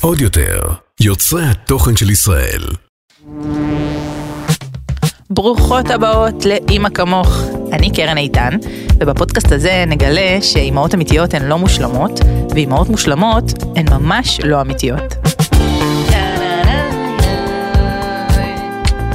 עוד יותר, יוצרי התוכן של ישראל. ברוכות הבאות לאימא כמוך. אני קרן איתן, ובפודקאסט הזה נגלה שאימהות אמיתיות הן לא מושלמות, ואימהות מושלמות הן ממש לא אמיתיות.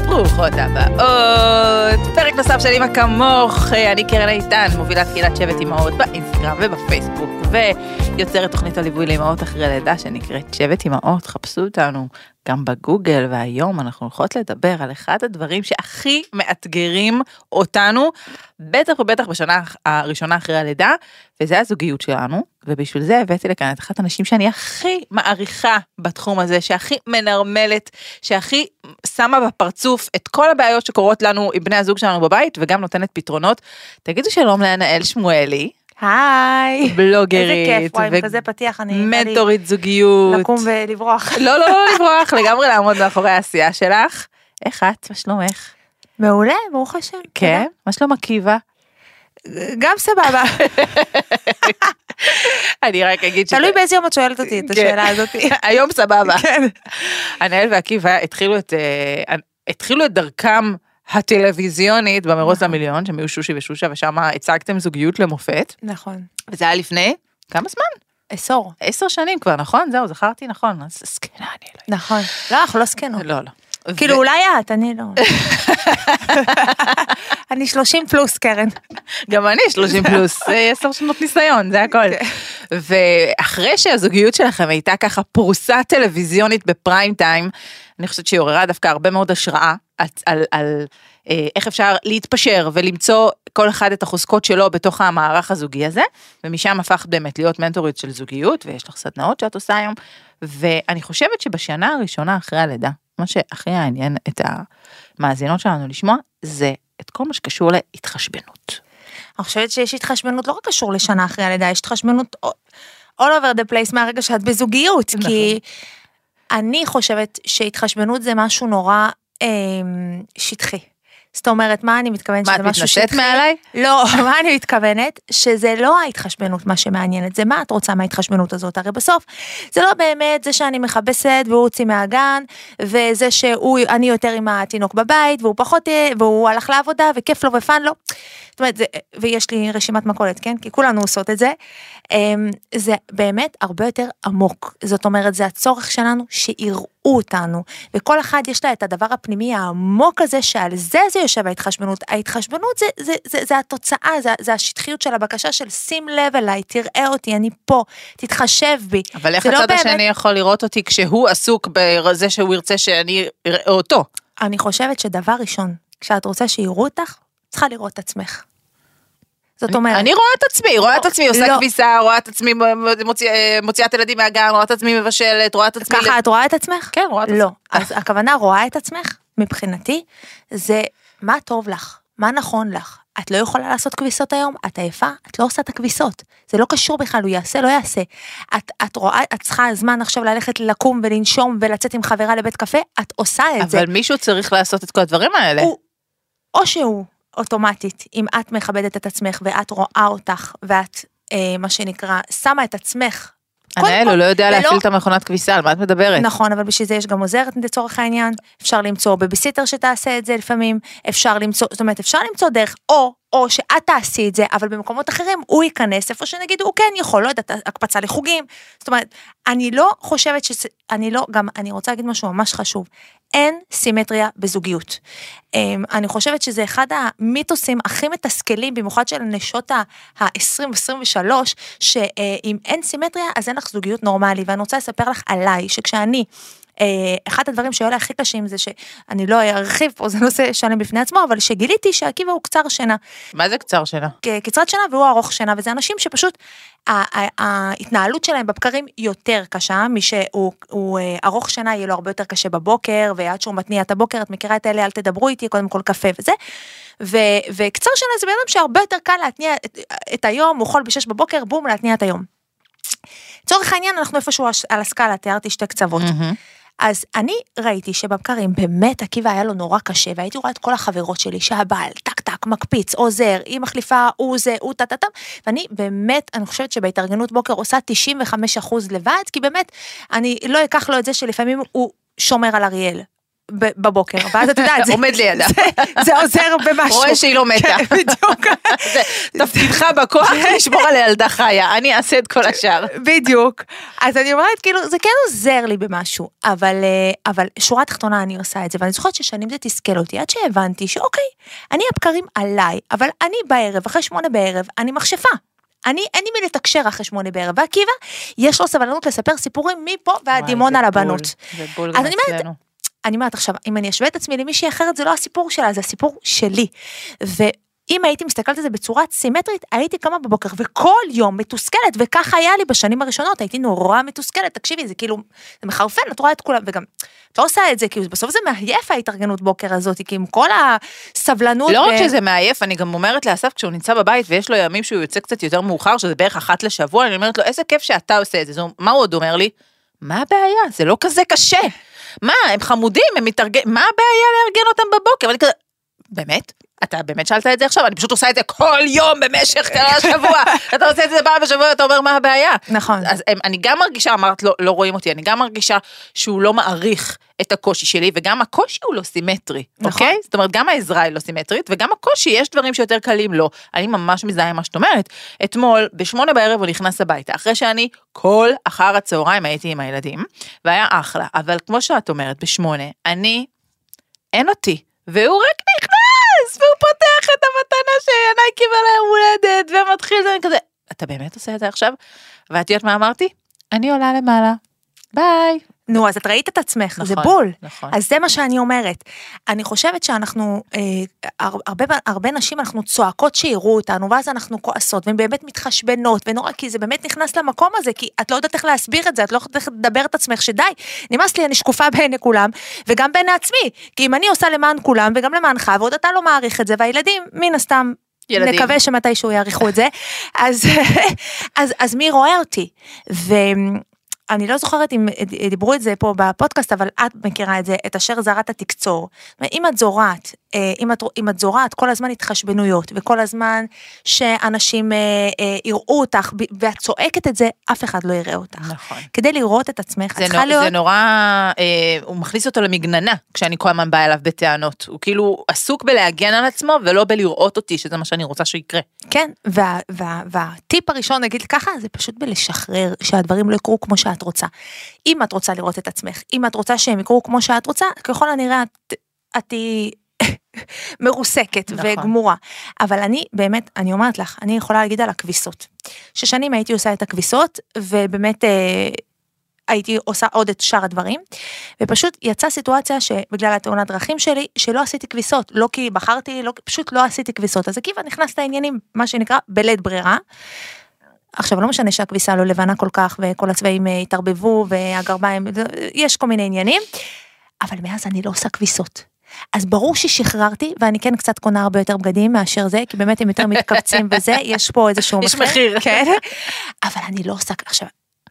ברוכות הבאות, פרק נוסף של אימא כמוך, אני קרן איתן, מובילת קהילת שבט אימהות באינסטגרם ובפייסבוק, ויוצרת תוכנית הליווי לאימהות אחרי לידה שנקראת שבט אימהות, חפשו אותנו גם בגוגל, והיום אנחנו הולכות לדבר על אחד הדברים שהכי מאתגרים אותנו, בטח ובטח בשנה הראשונה אחרי הלידה, וזה הזוגיות שלנו, ובשביל זה הבאתי לכאן את אחת הנשים שאני הכי מעריכה בתחום הזה, שהכי מנרמלת, שהכי שמה בפרצוף את כל הבעיות שקורות לנו עם בני הזוג שלנו בבית, וגם נותנת פתרונות. תגידו שלום לענאל שמואלי. היי. בלוגרית. איזה כיף, וואי, עם כזה פתיח, אני... מנטורית זוגיות. לקום ולברוח. לא, לא, לא לברוח, לגמרי לעמוד מאחורי העשייה שלך. איך את? מה שלומך? מעולה, ברוך השם. כן? מה שלום עקיבא? גם סבבה. אני רק אגיד ש... תלוי באיזה יום את שואלת אותי את השאלה הזאת. היום סבבה. כן. ענאל ועקיבא התחילו את, אה, התחילו את דרכם הטלוויזיונית במרוץ למיליון, שהם היו שושי ושושה, ושם הצגתם זוגיות למופת. נכון. וזה היה לפני כמה זמן? עשור. עשר שנים כבר, נכון? זהו, זכרתי נכון. אז זקנה אני לא... נכון. לא, אנחנו לא זקנות. לא, לא. כאילו אולי את, אני לא. אני 30 פלוס, קרן. גם אני 30 פלוס, עשר שנות ניסיון, זה הכל. ואחרי שהזוגיות שלכם הייתה ככה פרוסה טלוויזיונית בפריים טיים, אני חושבת שהיא עוררה דווקא הרבה מאוד השראה על, על, אה, איך אפשר להתפשר ולמצוא כל אחד את החוזקות שלו בתוך המערך הזוגי הזה, ומשם הפכת באמת להיות מנטורית של זוגיות, ויש לך סדנאות שאת עושה היום, ואני חושבת שבשנה הראשונה אחרי הלידה, מה שהכי יעניין את המאזינות שלנו לשמוע, זה את כל מה שקשור להתחשבנות. אני חושבת שיש התחשבנות לא רק קשור לשנה אחרי הלידה, יש התחשבנות all over the place מהרגע שאת בזוגיות, נכון. כי אני חושבת שהתחשבנות זה משהו נורא שטחי. זאת אומרת, מה אני מתכוונת? מה, את מתנשאת? מעליי? לא, מה אני מתכוונת? שזה לא ההתחשבנות מה שמעניינת, זה מה את רוצה מההתחשבנות הזאת. הרי בסוף, זה לא באמת זה שאני מכבסת והוא הוציא מהגן, וזה שהוא, אני יותר עם התינוק בבית, והוא פחות, אה, והוא הלך לעבודה, וכיף לו ופאן לו. זאת אומרת, זה, ויש לי רשימת מכולת, כן? כי כולנו עושות את זה. אמ, זה באמת הרבה יותר עמוק. זאת אומרת, זה הצורך שלנו שיראו אותנו, וכל אחד יש לה את הדבר הפנימי העמוק הזה, שעל זה זה יושב ההתחשבנות. ההתחשבנות זה, זה, זה, זה התוצאה, זה, זה השטחיות של הבקשה של שים לב אליי, תראה אותי, אני פה, תתחשב בי. אבל איך לא הצד באמת- השני יכול לראות אותי כשהוא עסוק בזה שהוא ירצה שאני אראה אותו? אני חושבת שדבר ראשון, כשאת רוצה שיראו אותך, צריכה לראות את עצמך. זאת אומרת, אני רואה את עצמי, רואה את עצמי עושה לא. כביסה, רואה את עצמי מוציא- אה, מוציאה את הילדים מהגן, רואה את עצמי מבשלת, רואה את עצמי... ככה את רואה את עצמך? כן, רואה את לא. עצמי. אז הכוונה רואה את עצמך, מבחינתי, זה מה טוב לך, מה נכון לך. את לא יכולה לעשות כביסות היום, את עייפה, את לא עושה את הכביסות. זה לא קשור בכלל, הוא יעשה, לא יעשה. את, את רואה, את צריכה זמן עכשיו ללכת לקום ולנשום ולצאת עם חברה לבית קפה, את עושה את זה. אבל מישהו צריך לעשות את כל הדברים האלה. הוא, או שהוא אוטומטית, אם את מכבדת את עצמך ואת רואה אותך, ואת, אה, מה שנקרא, שמה את עצמך. כל, הוא לא יודע ולא- להפעיל את המכונת כביסה, על מה את מדברת? נכון, אבל בשביל זה יש גם עוזרת לצורך העניין, אפשר למצוא בביסיטר שתעשה את זה לפעמים, אפשר למצוא, זאת אומרת, אפשר למצוא דרך, או, או שאת תעשי את זה, אבל במקומות אחרים הוא ייכנס איפה שנגיד הוא כן יכול, לא יודעת, הקפצה לחוגים, זאת אומרת, אני לא חושבת שזה, אני לא, גם, אני רוצה להגיד משהו ממש חשוב, אין סימטריה בזוגיות. אמ, אני חושבת שזה אחד המיתוסים הכי מתסכלים, במיוחד של נשות ה-20-23, שאם אין סימטריה אז אין לך זוגיות נורמלי, ואני רוצה לספר לך עליי, שכשאני אחד הדברים שהיו לי הכי קשים זה שאני לא ארחיב פה, זה נושא שלם בפני עצמו, אבל שגיליתי שעקיבא הוא קצר שינה. מה זה קצר שינה? קצרת שינה והוא ארוך שינה, וזה אנשים שפשוט ההתנהלות שלהם בבקרים יותר קשה, מי שהוא הוא, אה, ארוך שינה יהיה לו הרבה יותר קשה בבוקר, ועד שהוא מתניע את הבוקר, את מכירה את אלה, אל תדברו איתי, קודם כל קפה וזה. ו, וקצר שינה זה בן אדם שהרבה יותר קל להתניע את, את היום, הוא יכול בשש בבוקר, בום, להתניע את היום. לצורך העניין אנחנו איפשהו על הסקאלה, תיארתי שתי קצוות. מהמם. אז אני ראיתי שבבקרים באמת עקיבא היה לו נורא קשה, והייתי רואה את כל החברות שלי שהבעל טק טק מקפיץ, עוזר, היא מחליפה, הוא זה, הוא טה טה טה, ואני באמת, אני חושבת שבהתארגנות בוקר עושה 95% לבד, כי באמת, אני לא אקח לו את זה שלפעמים הוא שומר על אריאל. בבוקר, ואז אתה יודע, זה, עומד לידה. זה, זה עוזר במשהו. רואה שהיא לא מתה. כן, בדיוק. זה תפקידך בכוח לשמור על הילדה חיה, אני אעשה את כל השאר. בדיוק. אז אני אומרת, כאילו, זה כן עוזר לי במשהו, אבל, אה, אבל שורה תחתונה אני עושה את זה, ואני זוכרת ששנים זה תסכל אותי, עד שהבנתי שאוקיי, אני הבקרים עליי, אבל אני בערב, אחרי שמונה בערב, אני מכשפה. אני, אין לי מי לתקשר אחרי שמונה בערב, ועקיבא, יש לו סבלנות לספר סיפורים מפה ועד דימונה וואי, זה לבנות. בול, זה בול אז גם אני אומרת, אצלנו. אני אומרת עכשיו, אם אני אשווה את עצמי למישהי אחרת, זה לא הסיפור שלה, זה הסיפור שלי. ואם הייתי מסתכלת על זה בצורה סימטרית, הייתי קמה בבוקר וכל יום מתוסכלת, וככה היה לי בשנים הראשונות, הייתי נורא מתוסכלת, תקשיבי, זה כאילו, זה מחרפן, את רואה את כולם, וגם, את לא עושה את זה, כאילו, בסוף זה מעייף ההתארגנות בוקר הזאת, כי עם כל הסבלנות. לא ו- רק שזה מעייף, אני גם אומרת לאסף, כשהוא נמצא בבית ויש לו ימים שהוא יוצא קצת יותר מאוחר, שזה בערך אחת לשבוע, אני אומרת לו, איזה כיף שאתה עושה את זה. מה הוא עוד אומר לי? מה הבעיה? זה לא כזה קשה. מה, הם חמודים, הם מתארגנים, מה הבעיה לארגן אותם בבוקר? באמת? אתה באמת שאלת את זה עכשיו? אני פשוט עושה את זה כל יום במשך כל השבוע. אתה עושה את זה פעם בשבוע, אתה אומר, מה הבעיה? נכון. אז אני גם מרגישה, אמרת, לא, לא רואים אותי, אני גם מרגישה שהוא לא מעריך את הקושי שלי, וגם הקושי הוא לא סימטרי, נכון. אוקיי? זאת אומרת, גם העזרה היא לא סימטרית, וגם הקושי, יש דברים שיותר קלים לו. אני ממש מזדהה עם מה שאת אומרת. אתמול, בשמונה בערב הוא נכנס הביתה, אחרי שאני כל אחר הצהריים הייתי עם הילדים, והיה אחלה, אבל כמו שאת אומרת, בשמונה, אני, אין אותי, והוא רק נכנס, והוא פותח את המתנה שינאי קיבל ליום הולדת, ומתחיל זה, כזה, אתה באמת עושה את זה עכשיו? ואת יודעת מה אמרתי? אני עולה למעלה. ביי. נו, אז את ראית את עצמך, זה נכון, בול. נכון. אז זה מה שאני אומרת. אני חושבת שאנחנו, אה, הר- הרבה, הרבה נשים אנחנו צועקות שיראו אותנו, ואז אנחנו כועסות, והן באמת מתחשבנות, ונורא, כי זה באמת נכנס למקום הזה, כי את לא יודעת איך להסביר את זה, את לא יודעת איך לדבר את עצמך, שדי, נמאס לי, אני שקופה בעיני כולם, וגם בעיני עצמי. כי אם אני עושה למען כולם, וגם למענך, ועוד אתה לא מעריך את זה, והילדים, מן הסתם, ילדים. נקווה שמתישהו יעריכו את זה, אז, אז, אז מי רואה אותי? ואני לא זוכרת אם דיברו את זה פה בפודקאסט, אבל את מכירה את זה, את אשר זרעת תקצור. אם את זורעת, אה, אם את, אם את זורעת כל הזמן התחשבנויות, וכל הזמן שאנשים אה, אה, יראו אותך, ואת צועקת את זה, אף אחד לא יראה אותך. נכון. כדי לראות את עצמך, את צריכה נור, להיות... זה נורא, אה, הוא מכניס אותו למגננה כשאני כל הזמן באה אליו בטענות. הוא כאילו עסוק בלהגן על עצמו ולא בלראות אותי, שזה מה שאני רוצה שיקרה. כן, וה, וה, והטיפ הראשון, נגיד ככה, זה פשוט בלשחרר שהדברים לא יקרו כמו שאת רוצה. אם את רוצה לראות את עצמך, אם את רוצה שהם יקרו כמו שאת רוצה, ככל הנראה את, את תהיי מרוסקת נכון. וגמורה. אבל אני, באמת, אני אומרת לך, אני יכולה להגיד על הכביסות. ששנים הייתי עושה את הכביסות, ובאמת... אה, הייתי עושה עוד את שאר הדברים, ופשוט יצאה סיטואציה שבגלל התאונת דרכים שלי, שלא עשיתי כביסות, לא כי בחרתי, לא, פשוט לא עשיתי כביסות, אז עקיבא נכנס לעניינים, מה שנקרא, בלית ברירה. עכשיו, לא משנה שהכביסה לא לבנה כל כך, וכל הצבעים אה, התערבבו, והגרביים, יש כל מיני עניינים, אבל מאז אני לא עושה כביסות. אז ברור ששחררתי, ואני כן קצת קונה הרבה יותר בגדים מאשר זה, כי באמת הם יותר מתכווצים וזה, יש פה איזשהו יש מחיר. כן, אבל אני לא עושה, עכשיו,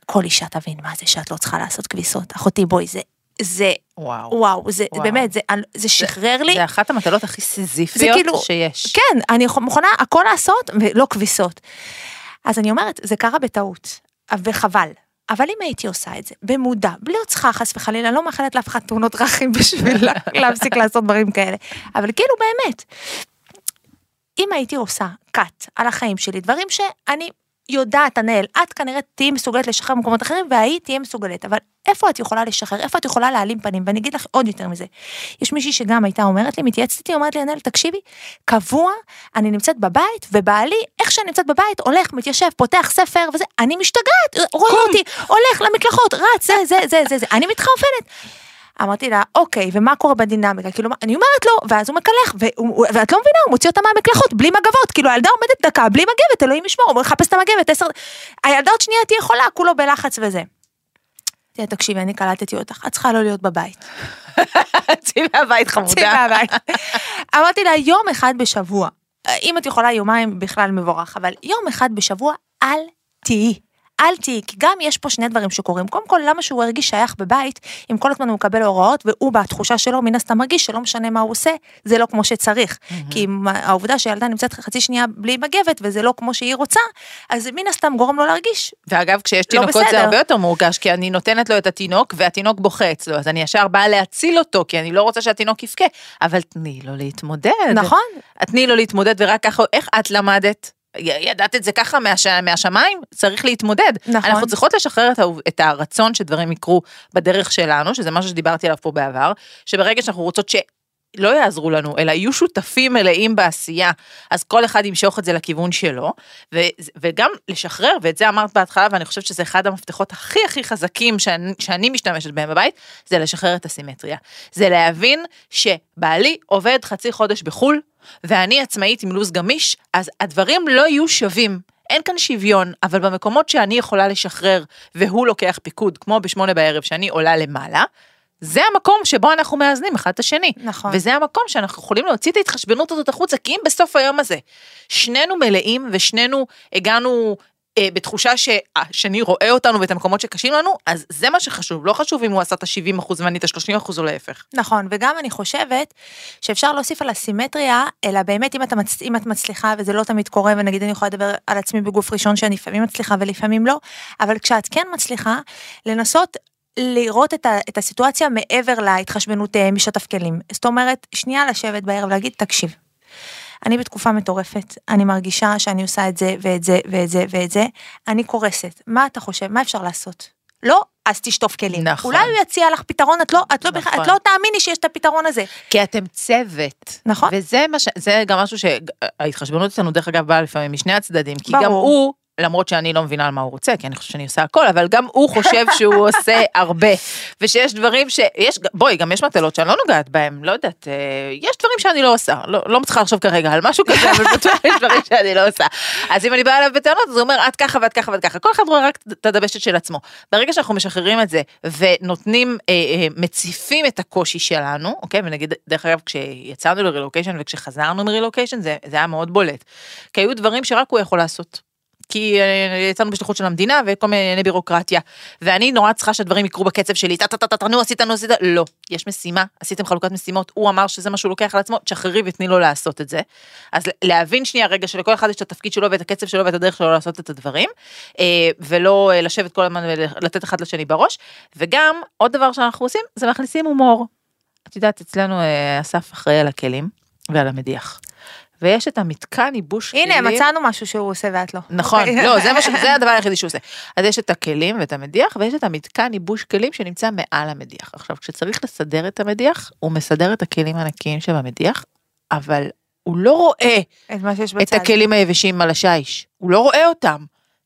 כל אישה תבין מה זה שאת לא צריכה לעשות כביסות. אחותי, בואי, זה, זה, וואו. וואו, זה וואו. באמת, זה, זה שחרר לי. זה אחת המטלות הכי זה סיזיפיות כאילו- שיש. כן, אני מוכנה הכל לעשות ולא כביסות. אז אני אומרת, זה קרה בטעות, וחבל. אבל אם הייתי עושה את זה במודע, בלי צריכה חס וחלילה, לא מאחלת לאף אחד תאונות דרכים בשביל לה- להפסיק לעשות דברים כאלה, אבל כאילו באמת, אם הייתי עושה cut על החיים שלי, דברים שאני יודעת, הנאל, את כנראה תהיי מסוגלת לשחרר במקומות אחרים, וההיא תהיה מסוגלת, אבל איפה את יכולה לשחרר, איפה את יכולה להעלים פנים, ואני אגיד לך עוד יותר מזה. יש מישהי שגם הייתה אומרת לי, מתייעצת איתי, אומרת לי, הנאל, תקשיבי, קבוע, אני נמצאת בבית, ובעלי, איך שאני נמצאת בבית, הולך, מתיישב, פותח ספר וזה, אני משתגעת, רואה אותי, הולך למקלחות, רץ, זה, זה, זה, זה, זה, אני מתחרפנת. אמרתי לה, אוקיי, ומה קורה בדינמיקה? כאילו, אני אומרת לו, ואז הוא מקלח, והוא- ואת לא מבינה, הוא מוציא אותה מהמקלחות, בלי מגבות, כאילו, הילדה עומדת דקה, בלי מגבת, אלוהים ישמור, הוא מחפש את המגבת, עשר... הילדה עוד שנייה תהיה חולה, כולו בלחץ וזה. תראה, תקשיבי, אני קלטתי אותך, את צריכה לא להיות בבית. צאי מהבית צאי חמודה. מהבית. אמרתי לה, יום אחד בשבוע, אם את יכולה יומיים בכלל מבורך, אבל יום אחד בשבוע, אל תהיי. שאלתי, כי גם יש פה שני דברים שקורים. קודם כל, למה שהוא הרגיש שייך בבית, אם כל הזמן הוא מקבל הוראות, והוא בתחושה שלו, מן הסתם מרגיש שלא משנה מה הוא עושה, זה לא כמו שצריך. כי העובדה שילדה נמצאת חצי שנייה בלי מגבת, וזה לא כמו שהיא רוצה, אז זה מן הסתם גורם לו להרגיש. ואגב, כשיש לא תינוקות זה בסדר. הרבה יותר מורגש, כי אני נותנת לו את התינוק, והתינוק בוכה אצלו, אז אני ישר באה להציל אותו, כי אני לא רוצה שהתינוק יבכה, אבל תני לו להתמודד. נכון. תני לו להתמודד, ורק ככה, איך את למדת? ידעת את זה ככה מהש... מהשמיים? צריך להתמודד. נכון. אנחנו צריכות לשחרר את, העוב- את הרצון שדברים יקרו בדרך שלנו, שזה משהו שדיברתי עליו פה בעבר, שברגע שאנחנו רוצות ש... לא יעזרו לנו, אלא יהיו שותפים מלאים בעשייה, אז כל אחד ימשוך את זה לכיוון שלו, ו- וגם לשחרר, ואת זה אמרת בהתחלה, ואני חושבת שזה אחד המפתחות הכי הכי חזקים שאני, שאני משתמשת בהם בבית, זה לשחרר את הסימטריה. זה להבין שבעלי עובד חצי חודש בחו"ל, ואני עצמאית עם לו"ז גמיש, אז הדברים לא יהיו שווים. אין כאן שוויון, אבל במקומות שאני יכולה לשחרר והוא לוקח פיקוד, כמו בשמונה בערב שאני עולה למעלה, זה המקום שבו אנחנו מאזנים אחד את השני. נכון. וזה המקום שאנחנו יכולים להוציא את ההתחשבנות הזאת החוצה, כי אם בסוף היום הזה שנינו מלאים ושנינו הגענו אה, בתחושה שהשני רואה אותנו ואת המקומות שקשים לנו, אז זה מה שחשוב, לא חשוב אם הוא עשה את ה-70 אחוז ואני את ה-30 אחוז או להפך. נכון, וגם אני חושבת שאפשר להוסיף על הסימטריה, אלא באמת אם, אתה מצ... אם את מצליחה, וזה לא תמיד קורה, ונגיד אני יכולה לדבר על עצמי בגוף ראשון שאני לפעמים מצליחה ולפעמים לא, אבל כשאת כן מצליחה, לנסות לראות את, ה... את הסיטואציה מעבר להתחשבנות אה, משתף כלים. זאת אומרת, שנייה לשבת בערב ולהגיד, תקשיב. אני בתקופה מטורפת, אני מרגישה שאני עושה את זה ואת זה ואת זה ואת זה, אני קורסת. מה אתה חושב? מה אפשר לעשות? לא, אז תשטוף כלים. נכון. אולי הוא יציע לך פתרון, את לא, את לא, בכלל- נכון. את לא תאמיני שיש את הפתרון הזה. כי אתם צוות. נכון. וזה מה ש... זה גם משהו שההתחשבנות אצלנו דרך אגב באה לפעמים משני הצדדים, כי גם ברור. הוא, למרות שאני לא מבינה על מה הוא רוצה, כי אני חושבת שאני עושה הכל, אבל גם הוא חושב שהוא עושה הרבה. ושיש דברים ש... יש, בואי, גם יש מטלות שאני לא נוגעת בהם, לא יודעת, אה, יש דברים שאני לא עושה, לא, לא מצליחה לחשוב כרגע על משהו כזה, אבל בטוח יש דברים שאני לא עושה. אז אם אני באה אליו בטענות, אז הוא אומר, את ככה ואת ככה ואת ככה. כל אחד רואה רק את הדבשת של עצמו. ברגע שאנחנו משחררים את זה, ונותנים, אה, אה, מציפים את הקושי שלנו, אוקיי? ונגיד, דרך אגב, כשיצאנו לרילוקיישן וכשחזרנו מרילוקיישן, זה, זה היה מאוד בולט. כי היו דברים שרק הוא יכול לעשות. כי אה, יצאנו בשליחות של המדינה וכל מיני בירוקרטיה. ואני נורא צריכה שהדברים יקרו בקצב שלי, טה טה טה נו עשית, נו עשית, לא. יש משימה, עשיתם חלוקת משימות, הוא אמר שזה מה שהוא לוקח על עצמו, תשחררי ותני לו לעשות את זה. אז להבין שנייה רגע שלכל אחד יש את התפקיד שלו ואת הקצב שלו ואת הדרך שלו לעשות את הדברים, אה, ולא אה, לשבת כל הזמן ולתת אחד לשני בראש. וגם, עוד דבר שאנחנו עושים, זה מכניסים הומור. את יודעת, אצלנו אסף אחראי על הכלים ועל המדיח. ויש את המתקן ייבוש כלים. הנה, מצאנו משהו שהוא עושה ואת לא. נכון. לא, זה, מה ש... זה הדבר היחידי שהוא עושה. אז יש את הכלים ואת המדיח, ויש את המתקן ייבוש כלים שנמצא מעל המדיח. עכשיו, כשצריך לסדר את המדיח, הוא מסדר את הכלים הנקיים שבמדיח, אבל הוא לא רואה את את. הכלים היבשים על השיש. הוא לא רואה אותם.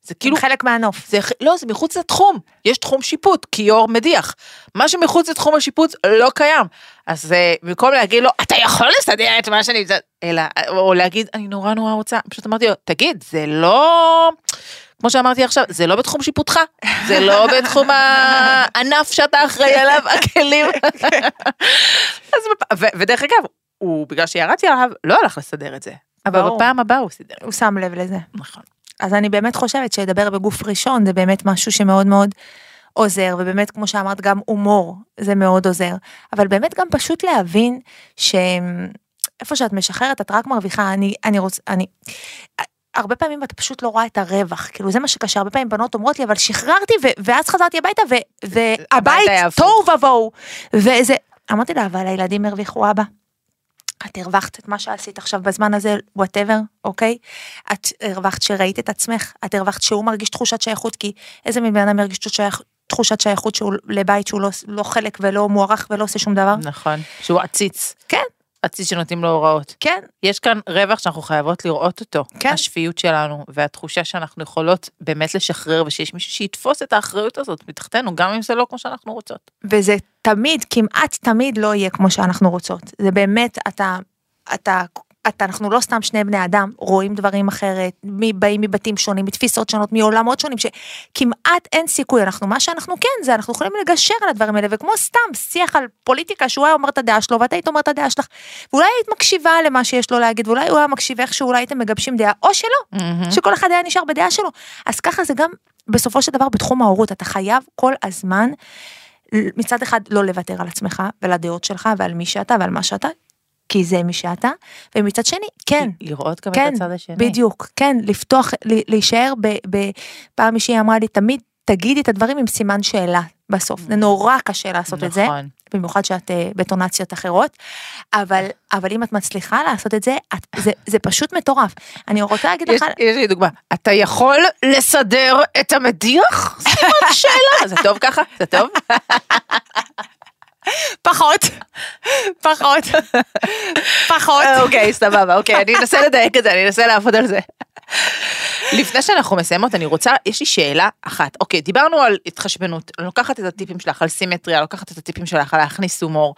זה כאילו, חלק מהנוף. זה, לא, זה מחוץ לתחום. יש תחום שיפוט, כיור מדיח. מה שמחוץ לתחום השיפוט לא קיים. אז אה, במקום להגיד לו, אתה יכול לסדר את מה שאני... אלא, או להגיד, אני נורא נורא רוצה, פשוט אמרתי לו, תגיד, זה לא... כמו שאמרתי עכשיו, זה לא בתחום שיפוטך, זה לא בתחום הענף שאתה אחראי עליו, הכלים. אז בפ- ו- ודרך אגב, הוא, בגלל שירדתי עליו, לא הלך לסדר את זה. אבל. בפעם הבאה הוא סידר. הוא שם לב לזה. נכון. אז אני באמת חושבת שלדבר בגוף ראשון זה באמת משהו שמאוד מאוד עוזר, ובאמת, כמו שאמרת, גם הומור זה מאוד עוזר. אבל באמת גם פשוט להבין שאיפה שאת משחררת, את רק מרוויחה, אני, אני רוצה, אני... הרבה פעמים אתה פשוט לא רואה את הרווח, כאילו זה מה שקשה, הרבה פעמים בנות אומרות לי, אבל שחררתי ו- ואז חזרתי הביתה ו- והבית. תוהו ובוהו. וזה, אמרתי לה, אבל הילדים הרוויחו אבא. את הרווחת את מה שעשית עכשיו בזמן הזה, וואטאבר, אוקיי? את הרווחת שראית את עצמך, את הרווחת שהוא מרגיש תחושת שייכות, כי איזה מין בן אדם ירגיש שייך- תחושת שייכות שהוא לבית שהוא לא, לא חלק ולא מוערך ולא עושה שום דבר? נכון. שהוא עציץ. כן, עציץ שנותנים לו הוראות. כן, יש כאן רווח שאנחנו חייבות לראות אותו. כן. השפיות שלנו, והתחושה שאנחנו יכולות באמת לשחרר, ושיש מישהו שיתפוס את האחריות הזאת מתחתנו, גם אם זה לא כמו שאנחנו רוצות. וזה תמיד, כמעט תמיד לא יהיה כמו שאנחנו רוצות. זה באמת, אתה, אתה, אתה, אנחנו לא סתם שני בני אדם, רואים דברים אחרת, באים מבתים שונים, מתפיסות שונות, מעולמות שונים, שכמעט אין סיכוי, אנחנו, מה שאנחנו כן, זה אנחנו יכולים לגשר על הדברים האלה, וכמו סתם שיח על פוליטיקה, שהוא היה אומר את הדעה שלו, ואת היית אומרת את הדעה שלך, ואולי היית מקשיבה למה שיש לו להגיד, ואולי הוא היה מקשיב איכשהו, אולי הייתם מגבשים דעה, או שלא, שכל אחד היה נשאר בדעה שלו. אז ככה זה גם בסופו של דבר בתחום ההורות אתה חייב כל הזמן מצד אחד לא לוותר על עצמך ועל הדעות שלך ועל מי שאתה ועל מה שאתה. כי זה מי שאתה, ומצד שני, כן, לראות גם כן, את הצד השני. בדיוק, כן, לפתוח, להישאר ב... ב פעם מישהי אמרה לי, תמיד תגידי את הדברים עם סימן שאלה בסוף. זה נורא קשה לעשות את זה, נכון. במיוחד שאת אה, בטונציות אחרות, אבל, אבל אם את מצליחה לעשות את זה, את, זה, זה פשוט מטורף. אני רוצה להגיד יש, לך, יש לי דוגמה, אתה יכול לסדר את המדיח? סימן שאלה. זה טוב ככה? זה טוב? פחות, פחות, פחות. אוקיי, סבבה, אוקיי, אני אנסה לדייק את זה, אני אנסה לעבוד על זה. לפני שאנחנו מסיימות, אני רוצה, יש לי שאלה אחת. אוקיי, דיברנו על התחשבנות, אני לוקחת את הטיפים שלך על סימטריה, לוקחת את הטיפים שלך על להכניס הומור.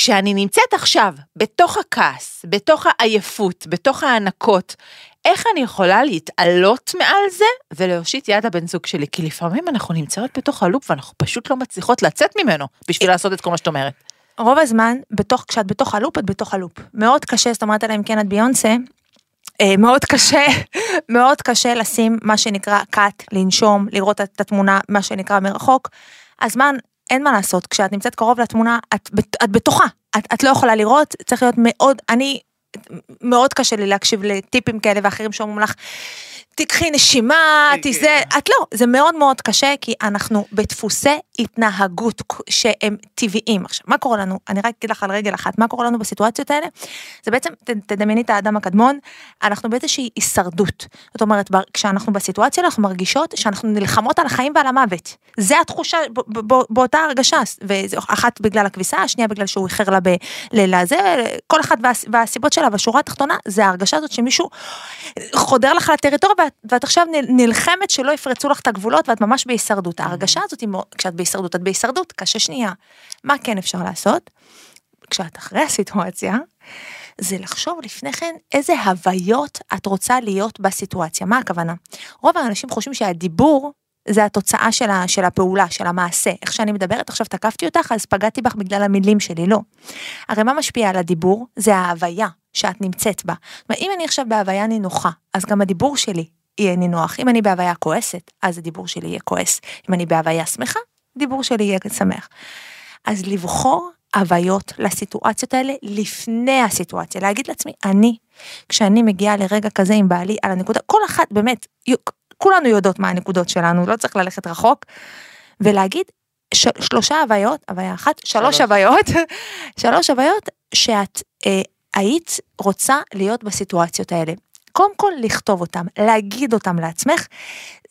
כשאני נמצאת עכשיו בתוך הכעס, בתוך העייפות, בתוך ההנקות, איך אני יכולה להתעלות מעל זה ולהושיט יד לבן זוג שלי? כי לפעמים אנחנו נמצאות בתוך הלופ ואנחנו פשוט לא מצליחות לצאת ממנו בשביל לעשות את כל מה שאת אומרת. רוב הזמן, בתוך, כשאת בתוך הלופ, את בתוך הלופ. מאוד קשה, זאת אומרת, אלא אם כן את ביונסה, אה, מאוד קשה, מאוד קשה לשים מה שנקרא cut, לנשום, לראות את התמונה, מה שנקרא מרחוק. הזמן, אין מה לעשות, כשאת נמצאת קרוב לתמונה, את, את בתוכה, את, את לא יכולה לראות, צריך להיות מאוד, אני, מאוד קשה לי להקשיב לטיפים כאלה ואחרים שאומרים לך, תיקחי נשימה, תזה, את לא, זה מאוד מאוד קשה, כי אנחנו בדפוסי התנהגות שהם טבעיים. עכשיו, מה קורה לנו? אני רק אגיד לך על רגל אחת, מה קורה לנו בסיטואציות האלה? זה בעצם, תדמייני את האדם הקדמון, אנחנו באיזושהי הישרדות. זאת אומרת, כשאנחנו בסיטואציה, אנחנו מרגישות שאנחנו נלחמות על החיים ועל המוות. זה התחושה באותה הרגשה, ואחת בגלל הכביסה, השנייה בגלל שהוא איחר לה ב... לזה, כל אחת וה- והסיבות שלה, בשורה התחתונה, זה ההרגשה הזאת שמישהו חודר לך לטריטוריה ואת, ואת עכשיו נל- נלחמת שלא יפרצו לך את הגבולות ואת ממש בהישרדות. ההרגשה הזאת כשאת בהישרדות, את בהישרדות, קשה שנייה. מה כן אפשר לעשות? כשאת אחרי הסיטואציה, זה לחשוב לפני כן איזה הוויות את רוצה להיות בסיטואציה. מה הכוונה? רוב האנשים חושבים שהדיבור זה התוצאה של, ה, של הפעולה, של המעשה. איך שאני מדברת, עכשיו תקפתי אותך, אז פגעתי בך בגלל המילים שלי, לא. הרי מה משפיע על הדיבור? זה ההוויה שאת נמצאת בה. זאת אומרת, אם אני עכשיו בהוויה נינוחה, אז גם הדיבור שלי יהיה נינוח. אם אני בהוויה כועסת, אז הדיבור שלי יהיה כועס. אם אני בהוויה שמחה, הדיבור שלי יהיה שמח. אז לבחור הוויות לסיטואציות האלה לפני הסיטואציה, להגיד לעצמי, אני, כשאני מגיעה לרגע כזה עם בעלי על הנקודה, כל אחת באמת, כולנו יודעות מה הנקודות שלנו, לא צריך ללכת רחוק, ולהגיד ש- שלושה הוויות, הוויה אחת, שלוש שלוש. הוויות, שלוש הוויות שאת אה, היית רוצה להיות בסיטואציות האלה. קודם כל לכתוב אותם, להגיד אותם לעצמך,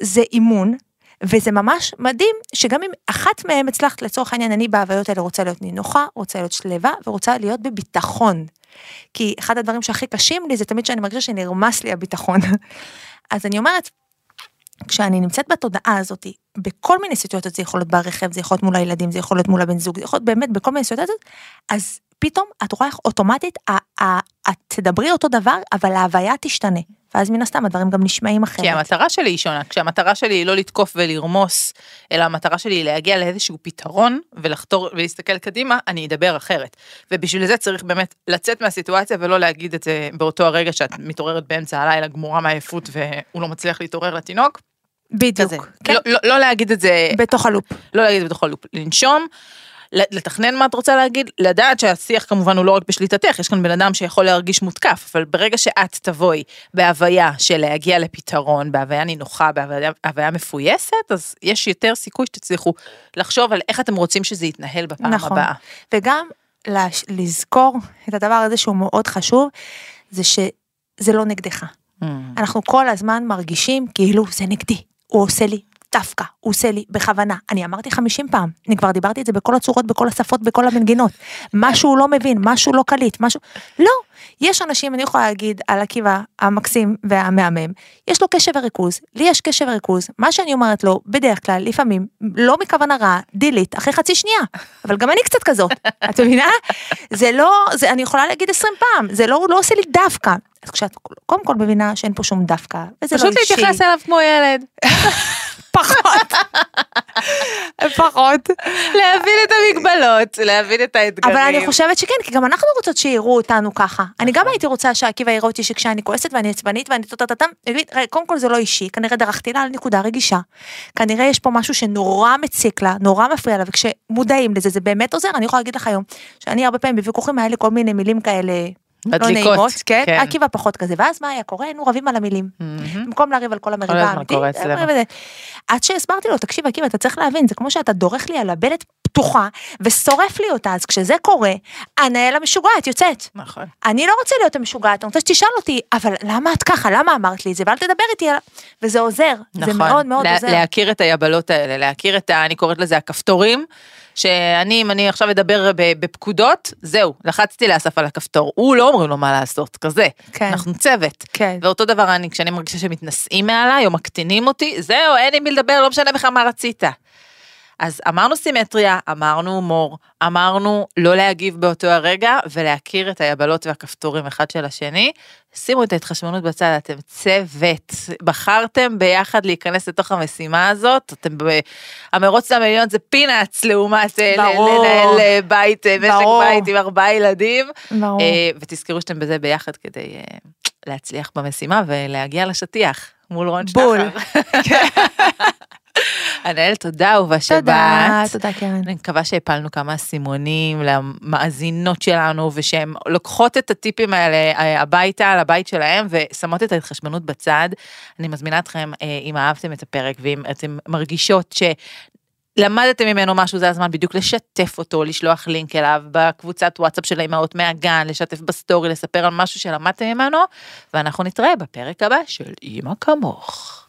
זה אימון, וזה ממש מדהים שגם אם אחת מהם הצלחת לצורך העניין אני בהוויות האלה רוצה להיות נינוחה, רוצה להיות שלווה ורוצה להיות בביטחון. כי אחד הדברים שהכי קשים לי זה תמיד שאני מרגישה שנרמס לי הביטחון. אז אני אומרת, כשאני נמצאת בתודעה הזאת, בכל מיני סיטואציות, זה יכול להיות ברכב, זה יכול להיות מול הילדים, זה יכול להיות מול הבן זוג, זה יכול להיות באמת בכל מיני סיטואציות, אז פתאום את רואה איך אוטומטית, ה- ה- את תדברי אותו דבר, אבל ההוויה תשתנה. ואז מן הסתם הדברים גם נשמעים אחרת. כי המטרה שלי היא שונה, כשהמטרה שלי היא לא לתקוף ולרמוס, אלא המטרה שלי היא להגיע לאיזשהו פתרון ולחתור ולהסתכל קדימה, אני אדבר אחרת. ובשביל זה צריך באמת לצאת מהסיטואציה ולא להגיד את זה באותו הרגע שאת מתעוררת באמצע הלילה גמורה מעייפות והוא לא מצליח להתעורר לתינוק. בדיוק. כזה. כן, לא, לא, לא להגיד את זה, בתוך הלופ. לא להגיד את זה בתוך הלופ, לנשום. לתכנן מה את רוצה להגיד, לדעת שהשיח כמובן הוא לא רק בשליטתך, יש כאן בן אדם שיכול להרגיש מותקף, אבל ברגע שאת תבואי בהוויה של להגיע לפתרון, בהוויה נינוחה, בהוויה מפויסת, אז יש יותר סיכוי שתצליחו לחשוב על איך אתם רוצים שזה יתנהל בפעם נכון. הבאה. וגם לש- לזכור את הדבר הזה שהוא מאוד חשוב, זה שזה לא נגדך. Mm. אנחנו כל הזמן מרגישים כאילו זה נגדי, הוא עושה לי דווקא, הוא עושה לי בכוונה. אני אמרתי 50 פעם, אני כבר דיברתי את זה בכל הצורות, בכל השפות, בכל המנגינות. משהו לא מבין, משהו לא קליט, משהו... לא, יש אנשים, אני יכולה להגיד על עקיבא המקסים והמהמם, יש לו קשב וריכוז, לי יש קשב וריכוז, מה שאני אומרת לו, בדרך כלל, לפעמים, לא מכוונה רעה, דילית, אחרי חצי שנייה, אבל גם אני קצת כזאת, את מבינה? זה לא, זה, אני יכולה להגיד 20 פעם, זה לא, לא עושה לי דווקא. אז כשאת קודם כל מבינה שאין פה שום דווקא, וזה לא פשוט אישי. להתייחס אליו כמו ילד. פחות. לפחות. להבין את המגבלות, להבין את האתגרים. אבל אני חושבת שכן, כי גם אנחנו רוצות שיראו אותנו ככה. אני גם הייתי רוצה שעקיבא יראה אותי שכשאני כועסת ואני עצבנית ואני טוטטטם, יגיד, "רגע, קודם כל זה לא אישי, כנראה דרכתי לה על נקודה רגישה. כנראה יש פה משהו שנורא מציק לה, נורא מפריע לה, וכשמודעים לזה זה באמת עוזר. אני יכולה להגיד לך היום, שאני הרבה פעמים בוויכוחים היה לי כל מיני מילים כאלה. לא נעימות, כן, כן. עקיבא פחות כזה, ואז מה היה קורה? היינו רבים על המילים. מהמם. במקום לריב על כל המריבה האמיתית. עד שהסברתי לו, תקשיב עקיבא, אתה צריך להבין, זה כמו שאתה דורך לי על הבלת פתוחה ושורף לי אותה, אז כשזה קורה, הנהל המשוגעת יוצאת. נכון. אני לא רוצה להיות המשוגעת, אני רוצה שתשאל אותי, אבל למה את ככה, למה אמרת לי את זה, ואל תדבר איתי, על- וזה עוזר, זה נכון. מאוד מאוד לה- עוזר. להכיר את היבלות האלה, להכיר את ה... אני קוראת לזה הכפתורים, שאני, אם אני עכשיו אדבר בפקודות, זהו, לחצתי לאסף על הכפתור. הוא לא אומרים לו מה לעשות, כזה. כן. אנחנו צוות. כן. ואותו דבר אני, כשאני מרגישה שמתנשאים מעליי או מקטינים אותי, זהו, אין עם מי לדבר, לא משנה בכלל מה רצית. אז אמרנו סימטריה, אמרנו הומור, אמרנו לא להגיב באותו הרגע ולהכיר את היבלות והכפתורים אחד של השני. שימו את ההתחשבנות בצד, אתם צוות, בחרתם ביחד להיכנס לתוך המשימה הזאת, אתם ב... המרוץ למיליון זה פינאץ לעומת ברור. לנהל אה, בית, אה, משק ברור. בית עם ארבעה ילדים. ברור. אה, ותזכרו שאתם בזה ביחד כדי להצליח במשימה ולהגיע לשטיח מול רון בול. ענאל, תודה אהובה תודה, שבאת. תודה קרן. אני מקווה שהפלנו כמה אסימונים למאזינות שלנו ושהן לוקחות את הטיפים האלה אה, הביתה, לבית שלהם ושמות את ההתחשבנות בצד. אני מזמינה אתכם, אה, אם אהבתם את הפרק ואם אתם מרגישות ש... למדתם ממנו משהו, זה הזמן בדיוק לשתף אותו, לשלוח לינק אליו בקבוצת וואטסאפ של האימהות מהגן, לשתף בסטורי, לספר על משהו שלמדתם ממנו, ואנחנו נתראה בפרק הבא של אימא כמוך.